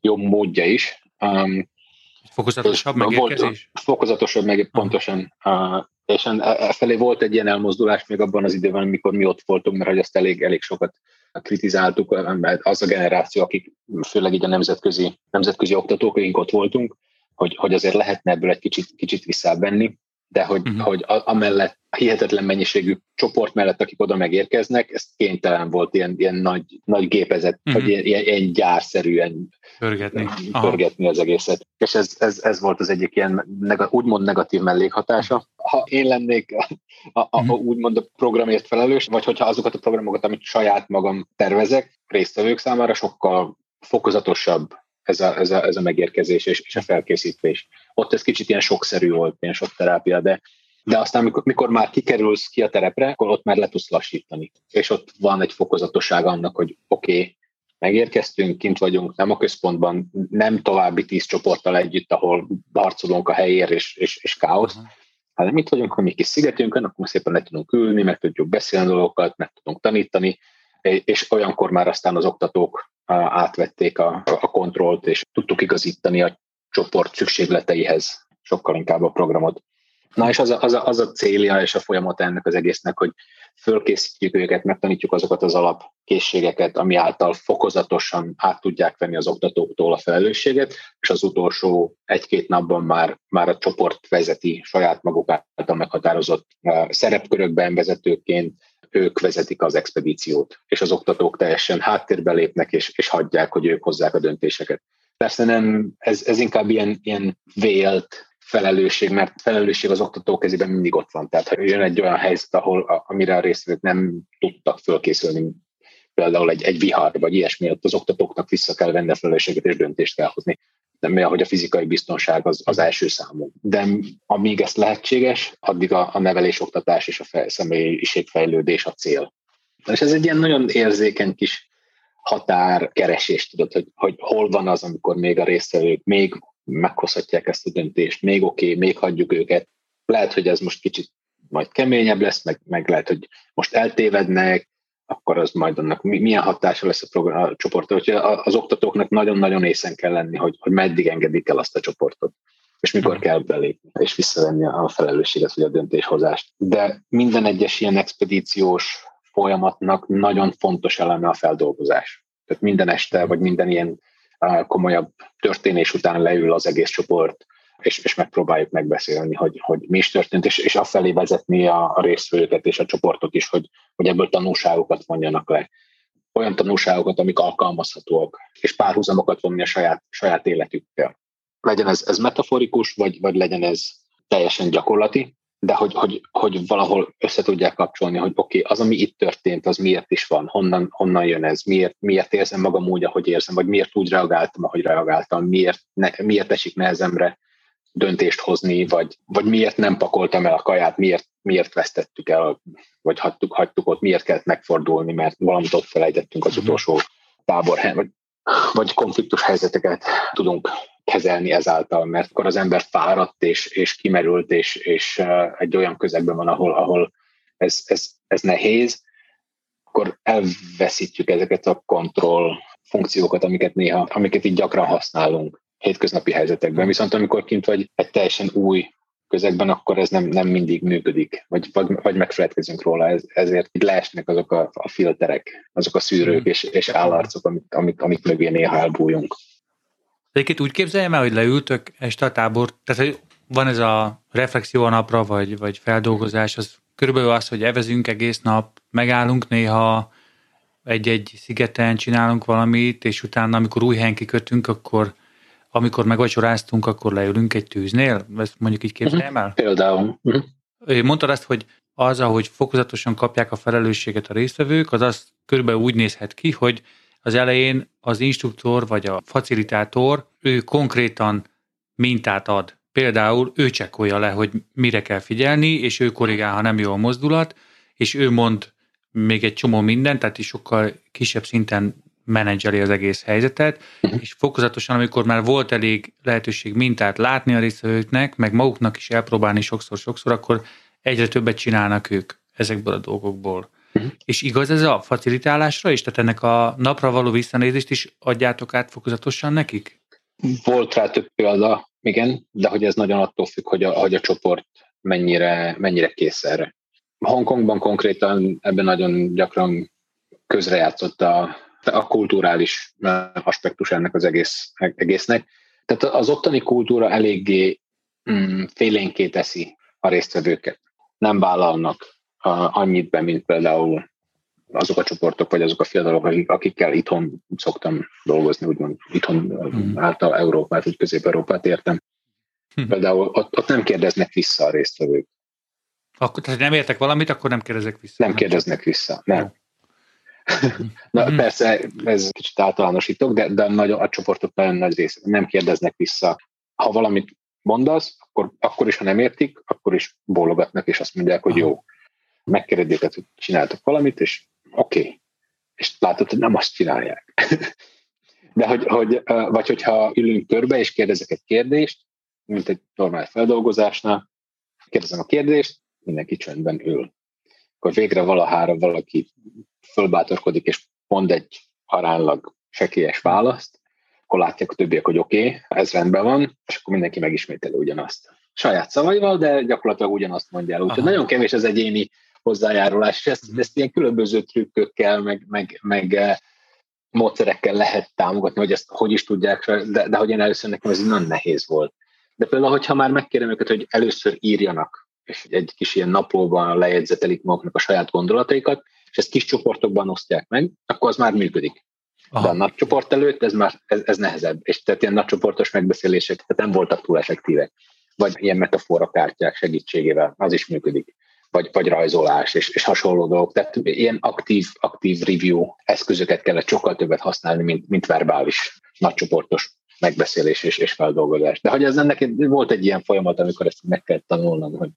jobb módja is. Um, fokozatosabb megérkezés? Volt, fokozatosabb meg, pontosan. Uh, és e, e felé volt egy ilyen elmozdulás még abban az időben, amikor mi ott voltunk, mert hogy azt elég, elég sokat kritizáltuk, mert az a generáció, akik főleg így a nemzetközi, nemzetközi oktatók, akik ott voltunk, hogy, hogy azért lehetne ebből egy kicsit, kicsit visszábenni, de hogy, uh-huh. hogy a, amellett a hihetetlen mennyiségű csoport mellett, akik oda megérkeznek, ez kénytelen volt ilyen, ilyen nagy, nagy gépezet, uh-huh. vagy ilyen, ilyen, ilyen gyárszerűen pörgetni, pörgetni az egészet. És ez, ez, ez volt az egyik ilyen neg- úgymond negatív mellékhatása. Ha én lennék a, a, a, uh-huh. úgymond a programért felelős, vagy hogyha azokat a programokat, amit saját magam tervezek, résztvevők számára sokkal fokozatosabb ez a, ez a, ez a megérkezés és, és a felkészítés. Ott ez kicsit ilyen sokszerű volt, ilyen sok terápia, de de aztán, mikor, mikor már kikerülsz ki a terepre, akkor ott már le tudsz lassítani. És ott van egy fokozatosság annak, hogy oké, okay, megérkeztünk, kint vagyunk, nem a központban, nem további tíz csoporttal együtt, ahol harcolunk a helyér és, és, és káosz, hanem itt vagyunk, ha mi kis szigetünkön, akkor szépen le tudunk ülni, meg tudjuk beszélni dolgokat, meg tudunk tanítani, és olyankor már aztán az oktatók átvették a, a kontrollt, és tudtuk igazítani a csoport szükségleteihez sokkal inkább a programot. Na és az a, az, a, az a célja és a folyamat ennek az egésznek, hogy fölkészítjük őket, megtanítjuk azokat az alapkészségeket, ami által fokozatosan át tudják venni az oktatóktól a felelősséget, és az utolsó egy-két napban már, már a csoport vezeti saját maguk által meghatározott uh, szerepkörökben vezetőként, ők vezetik az expedíciót, és az oktatók teljesen háttérbe lépnek, és, és hagyják, hogy ők hozzák a döntéseket. Persze nem, ez, ez inkább ilyen, ilyen vélt felelősség, mert felelősség az oktató kezében mindig ott van. Tehát ha jön egy olyan helyzet, ahol, amire a résztvevők nem tudtak fölkészülni, például egy, egy vihar, vagy ilyesmi, ott az oktatóknak vissza kell venni a felelősséget, és döntést kell hozni. Olyan, hogy a fizikai biztonság az, az első számú. De amíg ez lehetséges, addig a, a nevelés, oktatás és a fej, személyiségfejlődés a cél. És ez egy ilyen nagyon érzékeny kis határkeresés, tudod, hogy, hogy hol van az, amikor még a résztvevők még meghozhatják ezt a döntést, még oké, okay, még hagyjuk őket. Lehet, hogy ez most kicsit majd keményebb lesz, meg, meg lehet, hogy most eltévednek, akkor az majd annak milyen hatása lesz a, program, a csoportra. Úgyhogy az oktatóknak nagyon-nagyon észen kell lenni, hogy, hogy meddig engedik el azt a csoportot, és mikor kell belépni, és visszavenni a felelősséget, vagy a döntéshozást. De minden egyes ilyen expedíciós folyamatnak nagyon fontos eleme a feldolgozás. Tehát minden este, vagy minden ilyen komolyabb történés után leül az egész csoport, és, és megpróbáljuk megbeszélni, hogy, hogy mi is történt, és, és afelé vezetni a, a résztvevőket és a csoportot is, hogy, hogy ebből tanulságokat vonjanak le. Olyan tanulságokat, amik alkalmazhatóak, és párhuzamokat vonni a saját, saját életükkel. Legyen ez, ez metaforikus, vagy, vagy legyen ez teljesen gyakorlati, de hogy, hogy, hogy valahol össze tudják kapcsolni, hogy oké, okay, az, ami itt történt, az miért is van, honnan, honnan jön ez, miért, miért érzem magam úgy, ahogy érzem, vagy miért úgy reagáltam, ahogy reagáltam, miért, ne, miért esik nehezemre döntést hozni, vagy, vagy miért nem pakoltam el a kaját, miért, miért vesztettük el, vagy hagytuk, hagytuk ott, miért kellett megfordulni, mert valamit ott felejtettünk az mhm. utolsó táborhelyen, vagy, vagy konfliktus helyzeteket tudunk kezelni ezáltal, mert akkor az ember fáradt és, és kimerült, és, és egy olyan közegben van, ahol, ahol ez, ez, ez nehéz, akkor elveszítjük ezeket a kontroll funkciókat, amiket néha, amiket így gyakran használunk hétköznapi helyzetekben. Viszont amikor kint vagy egy teljesen új közegben, akkor ez nem, nem mindig működik, vagy, vagy, vagy megfeledkezünk róla, ez, ezért így leesnek azok a, a filterek, azok a szűrők mm. és, és állarcok, amik, amik, amik mögé néha elbújunk. Egyébként úgy képzeljem el, hogy leültök este a tábor, tehát hogy van ez a reflexió a napra, vagy, vagy feldolgozás, az körülbelül az, hogy evezünk egész nap, megállunk néha egy-egy szigeten, csinálunk valamit, és utána, amikor új helyen kikötünk, akkor amikor megvacsoráztunk, akkor leülünk egy tűznél? Ezt mondjuk így képzeljem el? Például. Uh-huh. Mondtad azt, hogy az, ahogy fokozatosan kapják a felelősséget a résztvevők, az az körülbelül úgy nézhet ki, hogy az elején az instruktor vagy a facilitátor, ő konkrétan mintát ad. Például ő csekkolja le, hogy mire kell figyelni, és ő korrigál, ha nem jó a mozdulat, és ő mond még egy csomó mindent, tehát is sokkal kisebb szinten menedzseli az egész helyzetet, uh-huh. és fokozatosan, amikor már volt elég lehetőség mintát látni a résztvevőknek, meg maguknak is elpróbálni sokszor-sokszor, akkor egyre többet csinálnak ők ezekből a dolgokból. Uh-huh. És igaz ez a facilitálásra is? Tehát ennek a napra való visszanézést is adjátok át fokozatosan nekik? Volt rá több példa, igen, de hogy ez nagyon attól függ, hogy a, hogy a csoport mennyire, mennyire kész erre. Hongkongban konkrétan ebben nagyon gyakran közrejátszott a, a kulturális aspektus ennek az egész, egésznek. Tehát az ottani kultúra eléggé mm, félénké teszi a résztvevőket. Nem vállalnak annyit be, mint például azok a csoportok, vagy azok a fiatalok, akik, akikkel itthon szoktam dolgozni, úgymond itthon mm. által Európát, vagy Közép-Európát értem. Mm. Például ott, ott nem kérdeznek vissza a résztvevők. Akkor, tehát nem értek valamit, akkor nem kérdezek vissza. Nem, nem kérdeznek vissza, nem. Na mm. persze, ez kicsit általánosítok, de, de nagyon, a csoportok nagyon nagy része nem kérdeznek vissza. Ha valamit mondasz, akkor, akkor is, ha nem értik, akkor is bólogatnak, és azt mondják, hogy jó megkérdedik őket, hogy csináltak valamit, és oké. Okay. És látod, hogy nem azt csinálják. De hogy, hogy, vagy hogyha ülünk körbe, és kérdezek egy kérdést, mint egy normál feldolgozásnál, kérdezem a kérdést, mindenki csöndben ül. Akkor végre valahára valaki fölbátorkodik, és mond egy aránylag sekélyes választ, akkor látják a többiek, hogy oké, okay, ez rendben van, és akkor mindenki megismételi ugyanazt. saját szavaival, de gyakorlatilag ugyanazt mondja el. Úgyhogy nagyon kevés az egyéni hozzájárulás, és ezt, mhm. ezt ilyen különböző trükkökkel, meg, meg, meg eh, módszerekkel lehet támogatni, hogy ezt hogy is tudják, de, de hogy én először nekem ez nagyon nehéz volt. De például, hogyha már megkérem őket, hogy először írjanak, és egy kis ilyen naplóban lejegyzetelik maguknak a saját gondolataikat, és ezt kis csoportokban osztják meg, akkor az már működik. Aha. De a nagy csoport előtt ez már ez, ez nehezebb, és tehát ilyen nagycsoportos megbeszélések tehát nem voltak túl effektívek. Vagy ilyen metafora kártyák segítségével, az is működik vagy, vagy rajzolás és, és hasonló dolgok. Tehát ilyen aktív, aktív review eszközöket kellett sokkal többet használni, mint, mint verbális, nagycsoportos megbeszélés és, és feldolgozás. De hogy ez ennek volt egy ilyen folyamat, amikor ezt meg kell tanulnom, hogy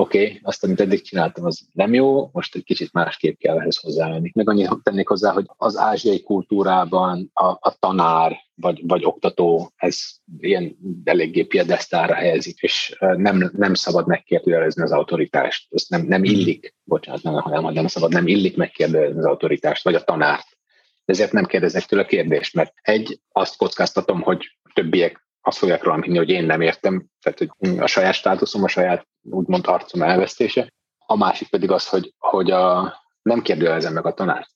oké, okay, azt, amit eddig csináltam, az nem jó, most egy kicsit másképp kell ehhez hozzáállni. Meg annyit tennék hozzá, hogy az ázsiai kultúrában a, a tanár vagy, vagy oktató, ez ilyen eléggé piedesztára helyezik, és nem, nem szabad megkérdőjelezni az autoritást. Ez nem, nem illik, bocsánat, nem, hanem nem szabad, nem illik megkérdőjelezni az autoritást, vagy a tanárt. Ezért nem kérdezek tőle kérdést, mert egy, azt kockáztatom, hogy többiek azt fogják rólam hinni, hogy én nem értem, tehát hogy a saját státuszom, a saját úgymond arcom elvesztése. A másik pedig az, hogy, hogy a, nem kérdőjelezem meg a tanárt.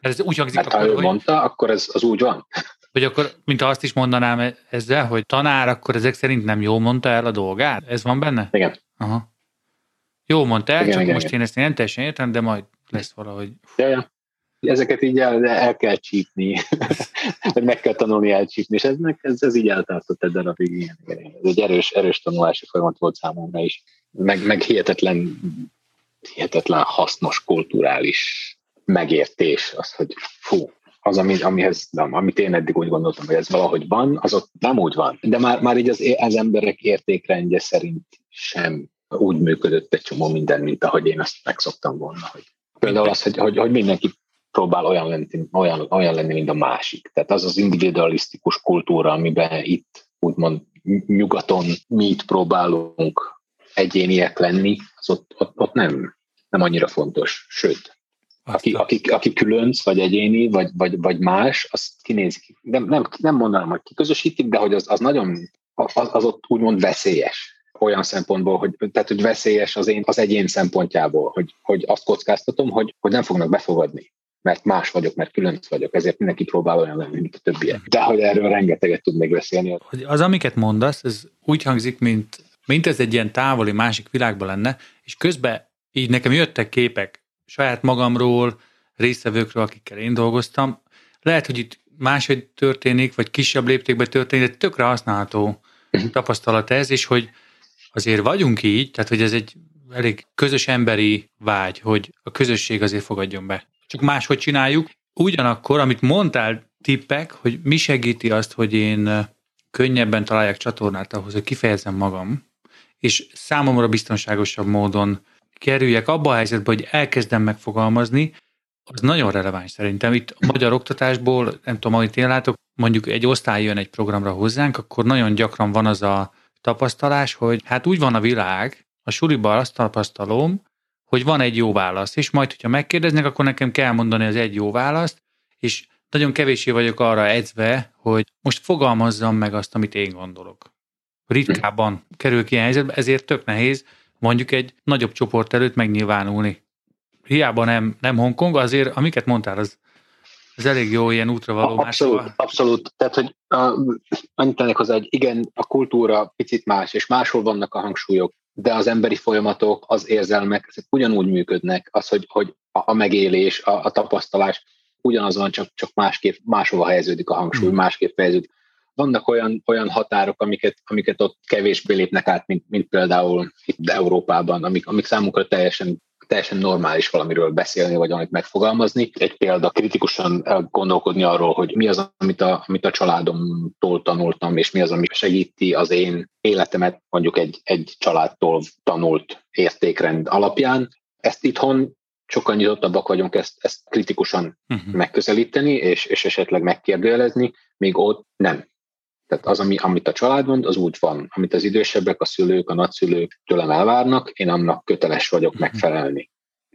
Ez úgy hangzik, Mert akkor, ha ő hogy... mondta, akkor ez az úgy van. Vagy akkor, mint azt is mondanám ezzel, hogy tanár akkor ezek szerint nem jól mondta el a dolgát? Ez van benne? Igen. Aha. Jó mondta el, igen, csak igen, most igen. én ezt nem teljesen értem, de majd lesz valahogy. Ja, ja ezeket így el, el kell csípni, vagy meg kell tanulni elcsípni, és ez, ez, ez így eltartott egy darabig. Igen, igen. Ez egy erős, erős tanulási folyamat volt számomra is. Meg, meg hihetetlen, hihetetlen hasznos kulturális megértés, az, hogy fú, az, ami, amihez, nem, amit én eddig úgy gondoltam, hogy ez valahogy van, az ott nem úgy van. De már, már így az, az emberek értékrendje szerint sem úgy működött egy csomó minden, mint ahogy én azt megszoktam volna. Hogy például az, hogy, hogy, hogy mindenki próbál olyan lenni, olyan, olyan lenni, mint a másik. Tehát az az individualisztikus kultúra, amiben itt úgymond nyugaton mi itt próbálunk egyéniek lenni, az ott, ott, ott nem, nem annyira fontos. Sőt, aki, aki, aki különc, vagy egyéni, vagy, vagy, vagy más, az kinézik. Nem, nem, nem mondanám, hogy kiközösítik, de hogy az, az nagyon, az, az ott úgymond veszélyes olyan szempontból, hogy, tehát, hogy veszélyes az, én, az egyén szempontjából, hogy, hogy azt kockáztatom, hogy, hogy nem fognak befogadni mert más vagyok, mert különc vagyok, ezért mindenki próbál olyan lenni, mint a többiek. De hogy erről rengeteget tud még beszélni. Az, amiket mondasz, ez úgy hangzik, mint, mint ez egy ilyen távoli másik világban lenne, és közben így nekem jöttek képek saját magamról, résztvevőkről, akikkel én dolgoztam. Lehet, hogy itt máshogy történik, vagy kisebb léptékben történik, de tökre használható uh-huh. tapasztalat ez, és hogy azért vagyunk így, tehát hogy ez egy elég közös emberi vágy, hogy a közösség azért fogadjon be csak máshogy csináljuk. Ugyanakkor, amit mondtál, tippek, hogy mi segíti azt, hogy én könnyebben találjak csatornát ahhoz, hogy kifejezem magam, és számomra biztonságosabb módon kerüljek abba a helyzetbe, hogy elkezdem megfogalmazni, az nagyon releváns szerintem. Itt a magyar oktatásból, nem tudom, amit én látok, mondjuk egy osztály jön egy programra hozzánk, akkor nagyon gyakran van az a tapasztalás, hogy hát úgy van a világ, a suliban azt tapasztalom, hogy van egy jó válasz, és majd, hogyha megkérdeznek, akkor nekem kell mondani az egy jó választ, és nagyon kevésé vagyok arra edzve, hogy most fogalmazzam meg azt, amit én gondolok. Ritkában kerül ki ilyen helyzetbe, ezért tök nehéz mondjuk egy nagyobb csoport előtt megnyilvánulni. Hiába nem, nem Hongkong, azért amiket mondtál, az, az elég jó ilyen útra való Abszolút, abszolút. Tehát, hogy uh, annyit tennék hozzá, hogy igen, a kultúra picit más, és máshol vannak a hangsúlyok de az emberi folyamatok, az érzelmek, ezek ugyanúgy működnek, az, hogy, hogy a megélés, a, a tapasztalás ugyanaz van, csak, csak másképp, máshova helyeződik a hangsúly, mm. másképp fejeződik. Vannak olyan, olyan határok, amiket, amiket ott kevésbé lépnek át, mint, mint például itt Európában, amik, amik számunkra teljesen teljesen normális valamiről beszélni, vagy valamit megfogalmazni. Egy példa, kritikusan gondolkodni arról, hogy mi az, amit a, amit a családomtól tanultam, és mi az, ami segíti az én életemet mondjuk egy, egy családtól tanult értékrend alapján. Ezt itthon sokkal nyitottabbak vagyunk ezt, ezt kritikusan uh-huh. megközelíteni, és, és esetleg megkérdőjelezni, még ott nem. Tehát az, ami, amit a család mond, az úgy van. Amit az idősebbek, a szülők, a nagyszülők tőlem elvárnak, én annak köteles vagyok mhm. megfelelni.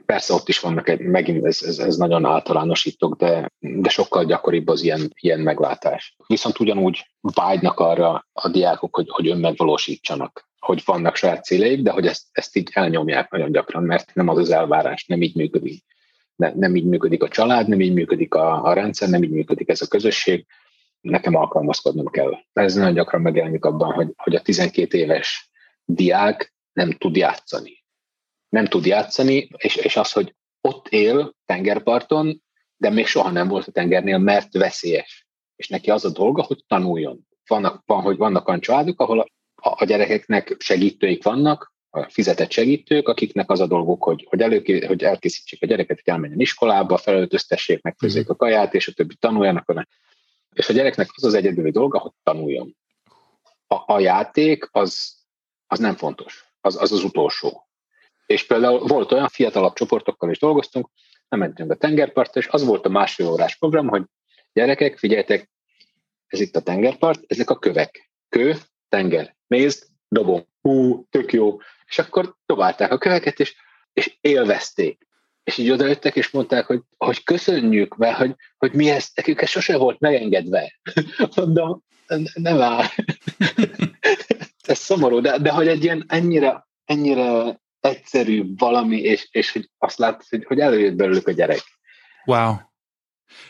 Persze ott is vannak, egy, megint ez, ez, ez nagyon általánosítok, de, de sokkal gyakoribb az ilyen, ilyen meglátás. Viszont ugyanúgy vágynak arra a diákok, hogy, hogy önmegvalósítsanak. hogy vannak saját céljaik, de hogy ezt, ezt így elnyomják nagyon gyakran, mert nem az az elvárás, nem így működik. Ne, nem így működik a család, nem így működik a, a rendszer, nem így működik ez a közösség, nekem alkalmazkodnom kell. Ez nagyon gyakran megjelenik abban, hogy, hogy a 12 éves diák nem tud játszani. Nem tud játszani, és, és az, hogy ott él tengerparton, de még soha nem volt a tengernél, mert veszélyes. És neki az a dolga, hogy tanuljon. Vannak, van, hogy vannak olyan családok, ahol a, a gyerekeknek segítőik vannak, a fizetett segítők, akiknek az a dolguk, hogy, hogy, elő, hogy elkészítsék a gyereket, hogy elmenjen iskolába, felöltöztessék, megfőzzék mhm. a kaját, és a többi tanuljanak. És a gyereknek az az egyedüli dolga, hogy tanuljon. A, a játék az, az nem fontos, az, az az utolsó. És például volt olyan fiatalabb csoportokkal is dolgoztunk, nem mentünk a tengerpartra, és az volt a másfél órás program, hogy gyerekek, figyeljetek, ez itt a tengerpart, ezek a kövek. Kő, tenger, mézd, dobom, hú, tök jó. És akkor dobálták a köveket, és, és élvezték. És így odajöttek, és mondták, hogy, hogy köszönjük, mert hogy, hogy mi ezt, nekünk ez sose volt megengedve. Mondom, nem áll. ez szomorú, de, de hogy egy ilyen ennyire, ennyire egyszerű valami, és, és hogy azt látod, hogy, hogy előjött belőlük a gyerek. Wow.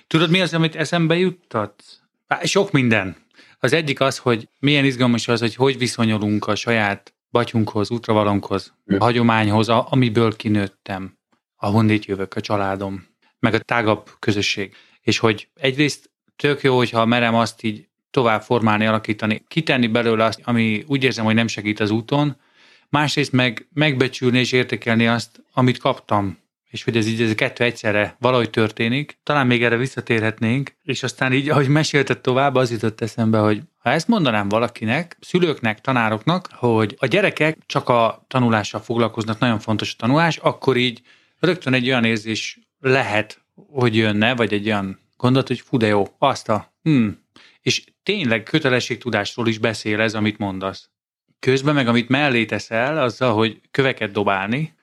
Tudod, mi az, amit eszembe juttat? Sok minden. Az egyik az, hogy milyen izgalmas az, hogy hogy viszonyulunk a saját batyunkhoz, útravalónkhoz, a hagyományhoz, amiből kinőttem, ahonnét jövök, a családom, meg a tágabb közösség. És hogy egyrészt tök jó, hogyha merem azt így tovább formálni, alakítani, kitenni belőle azt, ami úgy érzem, hogy nem segít az úton, másrészt meg megbecsülni és értékelni azt, amit kaptam, és hogy ez így ez a kettő egyszerre valahogy történik. Talán még erre visszatérhetnénk, és aztán így, ahogy mesélted tovább, az jutott eszembe, hogy ha ezt mondanám valakinek, szülőknek, tanároknak, hogy a gyerekek csak a tanulással foglalkoznak, nagyon fontos a tanulás, akkor így rögtön egy olyan érzés lehet, hogy jönne, vagy egy olyan gondolat, hogy fú de jó, azt a, hmm. És tényleg kötelességtudásról is beszél ez, amit mondasz. Közben meg, amit mellé teszel, azzal, hogy köveket dobálni,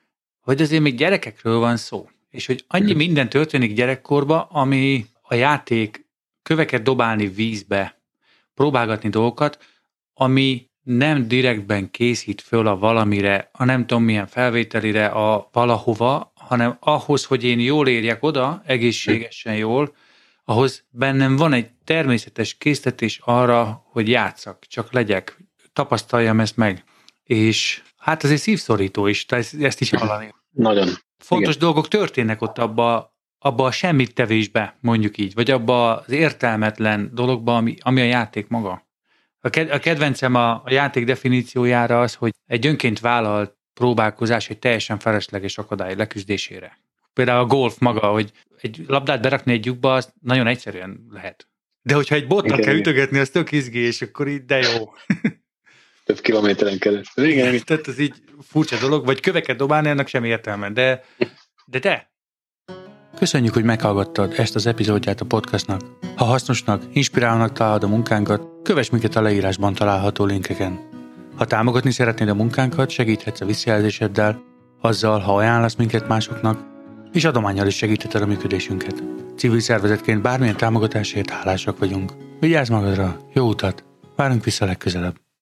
hogy azért még gyerekekről van szó. És hogy annyi minden történik gyerekkorba, ami a játék köveket dobálni vízbe, próbálgatni dolgokat, ami nem direktben készít föl a valamire, a nem tudom milyen felvételire, a valahova, hanem ahhoz, hogy én jól érjek oda, egészségesen jól, ahhoz bennem van egy természetes késztetés arra, hogy játszak, csak legyek, tapasztaljam ezt meg. És hát azért szívszorító is, ezt is hallani. Nagyon. Fontos Igen. dolgok történnek ott abba, abba a semmit tevésbe, mondjuk így, vagy abba az értelmetlen dologba, ami, ami a játék maga. A, ked, a kedvencem a, a játék definíciójára az, hogy egy önként vállalt próbálkozás egy teljesen felesleges akadály leküzdésére. Például a golf maga, hogy egy labdát berakni egy lyukba, az nagyon egyszerűen lehet. De hogyha egy botnak kell ütögetni, az tök izgé, és akkor így de jó. Több kilométeren keresztül. Igen. Tehát ez így furcsa dolog, vagy köveket dobálni, ennek sem értelme, de de te. Köszönjük, hogy meghallgattad ezt az epizódját a podcastnak. Ha hasznosnak, inspirálónak találod a munkánkat, kövess minket a leírásban található linkeken. Ha támogatni szeretnéd a munkánkat, segíthetsz a visszajelzéseddel, azzal, ha ajánlasz minket másoknak, és adományjal is segítheted a működésünket. Civil szervezetként bármilyen támogatásért hálásak vagyunk. Vigyázz magadra, jó utat, várunk vissza legközelebb.